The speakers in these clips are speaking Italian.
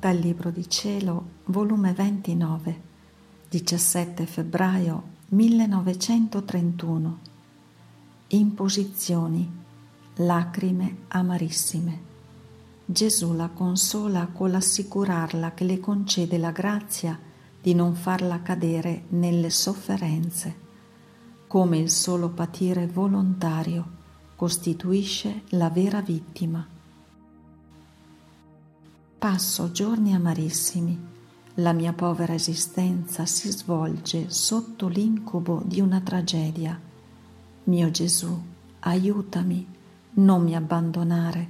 dal Libro di Cielo, volume 29, 17 febbraio 1931. Imposizioni, lacrime amarissime. Gesù la consola con l'assicurarla che le concede la grazia di non farla cadere nelle sofferenze, come il solo patire volontario costituisce la vera vittima. Passo giorni amarissimi. La mia povera esistenza si svolge sotto l'incubo di una tragedia. Mio Gesù, aiutami, non mi abbandonare.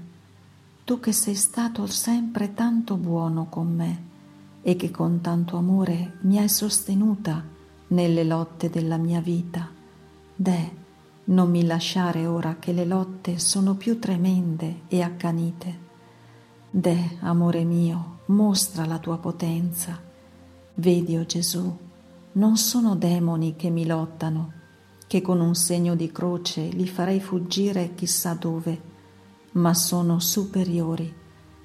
Tu che sei stato sempre tanto buono con me e che con tanto amore mi hai sostenuta nelle lotte della mia vita. Deh, non mi lasciare ora che le lotte sono più tremende e accanite. Deh, amore mio, mostra la tua potenza. Vedi, o oh Gesù, non sono demoni che mi lottano, che con un segno di croce li farei fuggire chissà dove, ma sono superiori,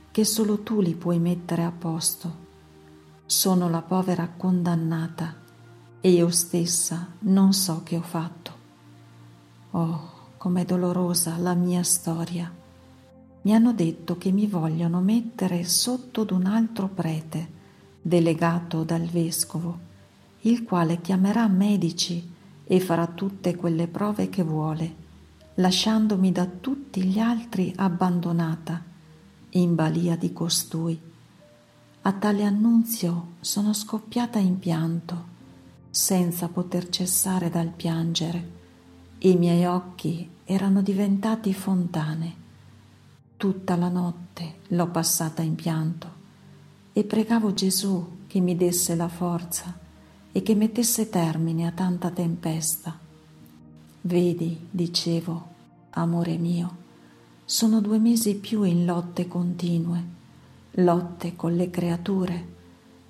che solo tu li puoi mettere a posto. Sono la povera condannata e io stessa non so che ho fatto. Oh, com'è dolorosa la mia storia mi hanno detto che mi vogliono mettere sotto d'un altro prete, delegato dal vescovo, il quale chiamerà medici e farà tutte quelle prove che vuole, lasciandomi da tutti gli altri abbandonata, in balia di costui. A tale annunzio sono scoppiata in pianto, senza poter cessare dal piangere. I miei occhi erano diventati fontane Tutta la notte l'ho passata in pianto e pregavo Gesù che mi desse la forza e che mettesse termine a tanta tempesta. Vedi, dicevo, amore mio, sono due mesi più in lotte continue, lotte con le creature,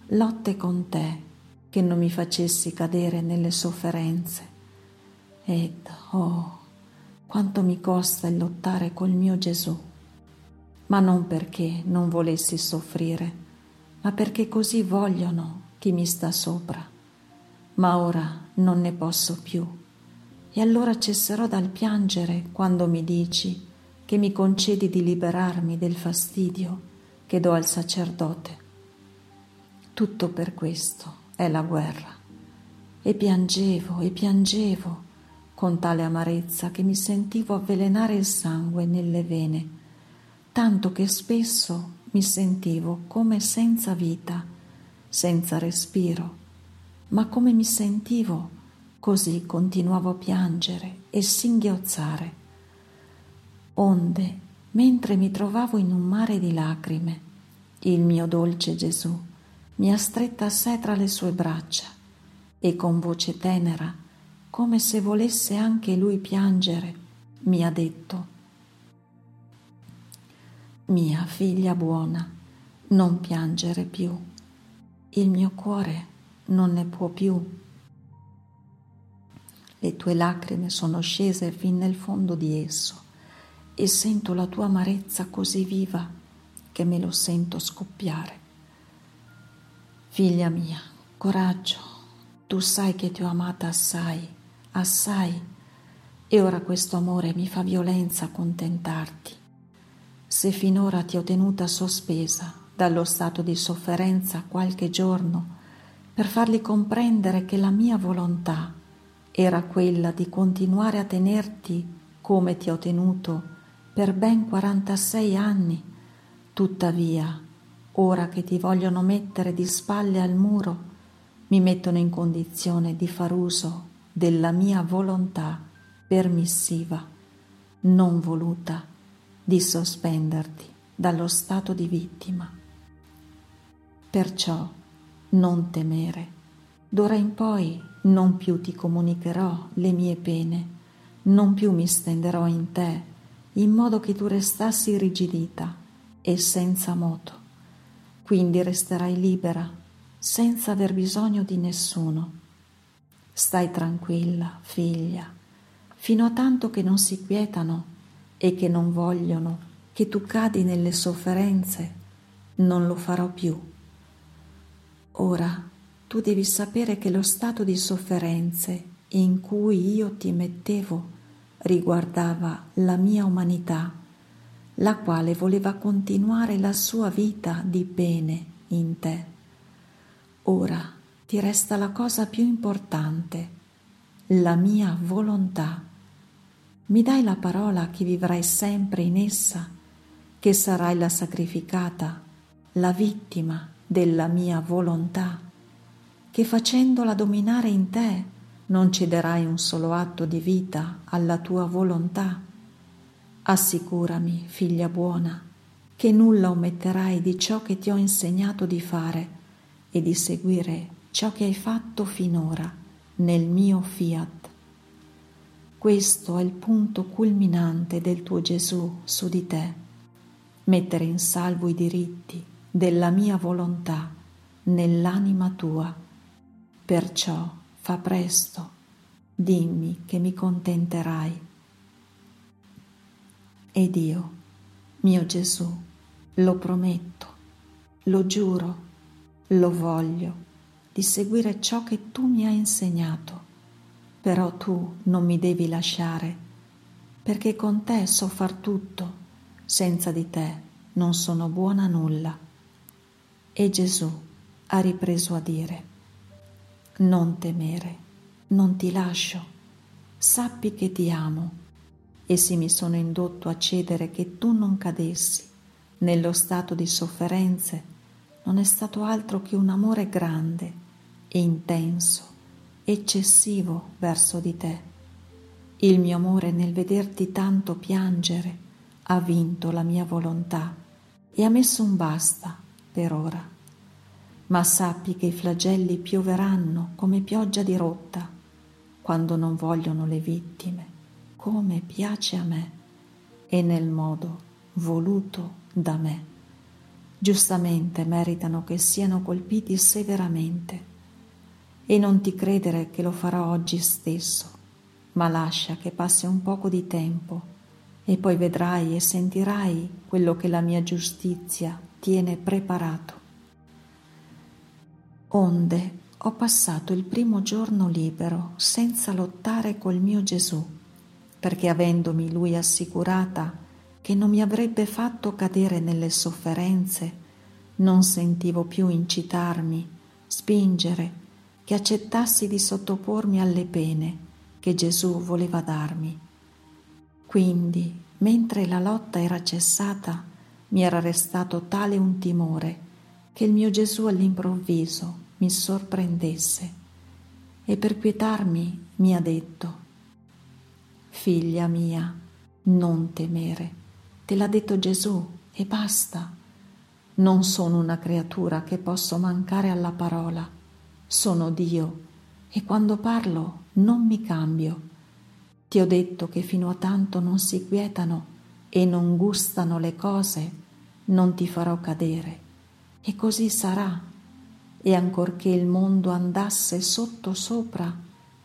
lotte con te che non mi facessi cadere nelle sofferenze. Ed, oh, quanto mi costa il lottare col mio Gesù ma non perché non volessi soffrire, ma perché così vogliono chi mi sta sopra. Ma ora non ne posso più, e allora cesserò dal piangere quando mi dici che mi concedi di liberarmi del fastidio che do al sacerdote. Tutto per questo è la guerra. E piangevo e piangevo con tale amarezza che mi sentivo avvelenare il sangue nelle vene tanto che spesso mi sentivo come senza vita, senza respiro, ma come mi sentivo, così continuavo a piangere e singhiozzare. Onde, mentre mi trovavo in un mare di lacrime, il mio dolce Gesù mi ha stretta a sé tra le sue braccia e con voce tenera, come se volesse anche lui piangere, mi ha detto mia figlia buona, non piangere più, il mio cuore non ne può più. Le tue lacrime sono scese fin nel fondo di esso e sento la tua amarezza così viva che me lo sento scoppiare. Figlia mia, coraggio, tu sai che ti ho amata assai, assai, e ora questo amore mi fa violenza a contentarti se finora ti ho tenuta sospesa dallo stato di sofferenza qualche giorno per fargli comprendere che la mia volontà era quella di continuare a tenerti come ti ho tenuto per ben 46 anni, tuttavia, ora che ti vogliono mettere di spalle al muro, mi mettono in condizione di far uso della mia volontà permissiva, non voluta di sospenderti dallo stato di vittima. Perciò non temere, d'ora in poi non più ti comunicherò le mie pene, non più mi stenderò in te, in modo che tu restassi irrigidita e senza moto. Quindi resterai libera, senza aver bisogno di nessuno. Stai tranquilla, figlia, fino a tanto che non si quietano e che non vogliono che tu cadi nelle sofferenze, non lo farò più. Ora tu devi sapere che lo stato di sofferenze in cui io ti mettevo riguardava la mia umanità, la quale voleva continuare la sua vita di bene in te. Ora ti resta la cosa più importante, la mia volontà. Mi dai la parola che vivrai sempre in essa, che sarai la sacrificata, la vittima della mia volontà, che facendola dominare in te non cederai un solo atto di vita alla tua volontà. Assicurami, figlia buona, che nulla ometterai di ciò che ti ho insegnato di fare e di seguire ciò che hai fatto finora nel mio fiat. Questo è il punto culminante del tuo Gesù su di te, mettere in salvo i diritti della mia volontà nell'anima tua. Perciò fa presto, dimmi che mi contenterai. Ed io, mio Gesù, lo prometto, lo giuro, lo voglio di seguire ciò che tu mi hai insegnato, però tu non mi devi lasciare, perché con te so far tutto, senza di te non sono buona a nulla. E Gesù ha ripreso a dire, non temere, non ti lascio, sappi che ti amo, e se mi sono indotto a cedere che tu non cadessi. Nello stato di sofferenze, non è stato altro che un amore grande intenso, eccessivo verso di te. Il mio amore nel vederti tanto piangere ha vinto la mia volontà e ha messo un basta per ora. Ma sappi che i flagelli pioveranno come pioggia di rotta quando non vogliono le vittime, come piace a me e nel modo voluto da me. Giustamente meritano che siano colpiti severamente e non ti credere che lo farò oggi stesso, ma lascia che passi un poco di tempo e poi vedrai e sentirai quello che la mia giustizia tiene preparato. Onde ho passato il primo giorno libero senza lottare col mio Gesù, perché avendomi lui assicurata che non mi avrebbe fatto cadere nelle sofferenze, non sentivo più incitarmi, spingere, che accettassi di sottopormi alle pene che Gesù voleva darmi. Quindi, mentre la lotta era cessata, mi era restato tale un timore che il mio Gesù all'improvviso mi sorprendesse e per quietarmi mi ha detto, Figlia mia, non temere, te l'ha detto Gesù e basta. Non sono una creatura che posso mancare alla parola sono Dio e quando parlo non mi cambio. Ti ho detto che fino a tanto non si quietano e non gustano le cose, non ti farò cadere. E così sarà. E ancorché il mondo andasse sotto sopra,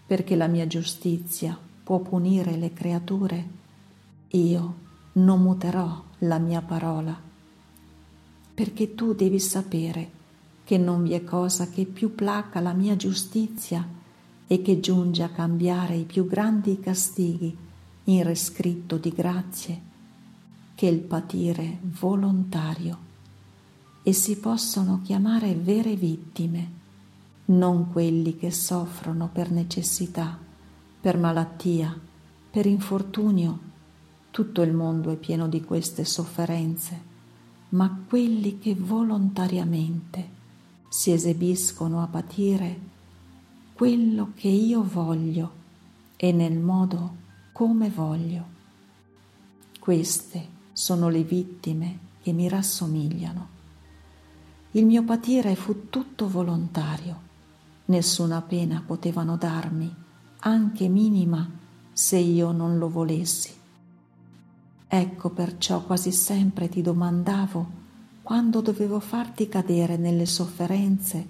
perché la mia giustizia può punire le creature, io non muterò la mia parola. Perché tu devi sapere che non vi è cosa che più placa la mia giustizia e che giunge a cambiare i più grandi castighi in rescritto di grazie, che il patire volontario, e si possono chiamare vere vittime, non quelli che soffrono per necessità, per malattia, per infortunio, tutto il mondo è pieno di queste sofferenze, ma quelli che volontariamente si esibiscono a patire quello che io voglio e nel modo come voglio. Queste sono le vittime che mi rassomigliano. Il mio patire fu tutto volontario, nessuna pena potevano darmi, anche minima, se io non lo volessi. Ecco perciò quasi sempre ti domandavo quando dovevo farti cadere nelle sofferenze,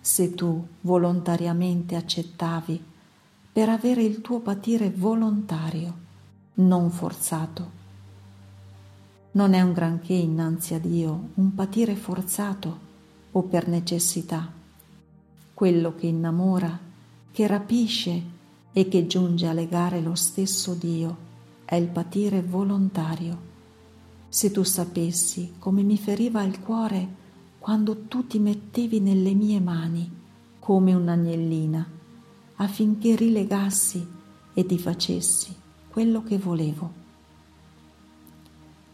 se tu volontariamente accettavi per avere il tuo patire volontario, non forzato. Non è un granché innanzi a Dio un patire forzato o per necessità. Quello che innamora, che rapisce e che giunge a legare lo stesso Dio è il patire volontario. Se tu sapessi come mi feriva il cuore quando tu ti mettevi nelle mie mani come un'agnellina affinché rilegassi e ti facessi quello che volevo.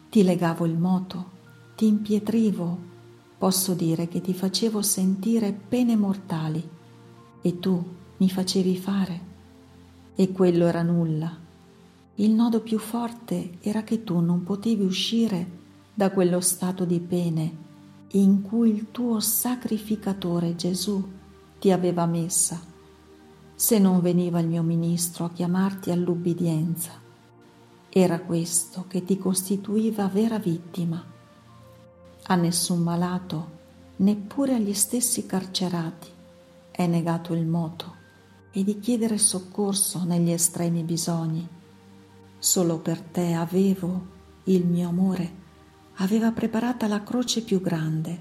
Ti legavo il moto, ti impietrivo, posso dire che ti facevo sentire pene mortali e tu mi facevi fare. E quello era nulla. Il nodo più forte era che tu non potevi uscire da quello stato di pene in cui il tuo sacrificatore Gesù ti aveva messa, se non veniva il mio ministro a chiamarti all'ubbidienza era questo che ti costituiva vera vittima. A nessun malato, neppure agli stessi carcerati, è negato il moto e di chiedere soccorso negli estremi bisogni. Solo per te avevo, il mio amore, aveva preparata la croce più grande,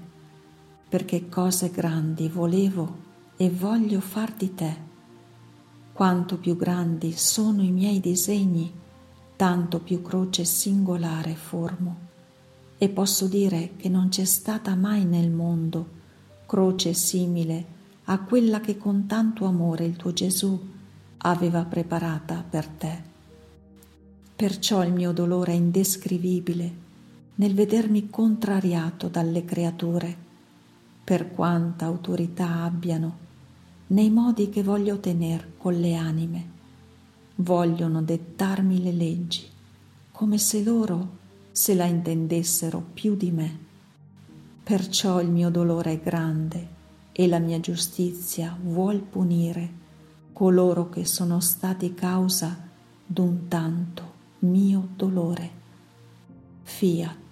perché cose grandi volevo e voglio far di te. Quanto più grandi sono i miei disegni, tanto più croce singolare formo. E posso dire che non c'è stata mai nel mondo croce simile a quella che con tanto amore il tuo Gesù aveva preparata per te. Perciò il mio dolore è indescrivibile nel vedermi contrariato dalle creature, per quanta autorità abbiano, nei modi che voglio tener con le anime vogliono dettarmi le leggi, come se loro se la intendessero più di me. Perciò il mio dolore è grande e la mia giustizia vuol punire coloro che sono stati causa d'un tanto mio dolore. Fiat.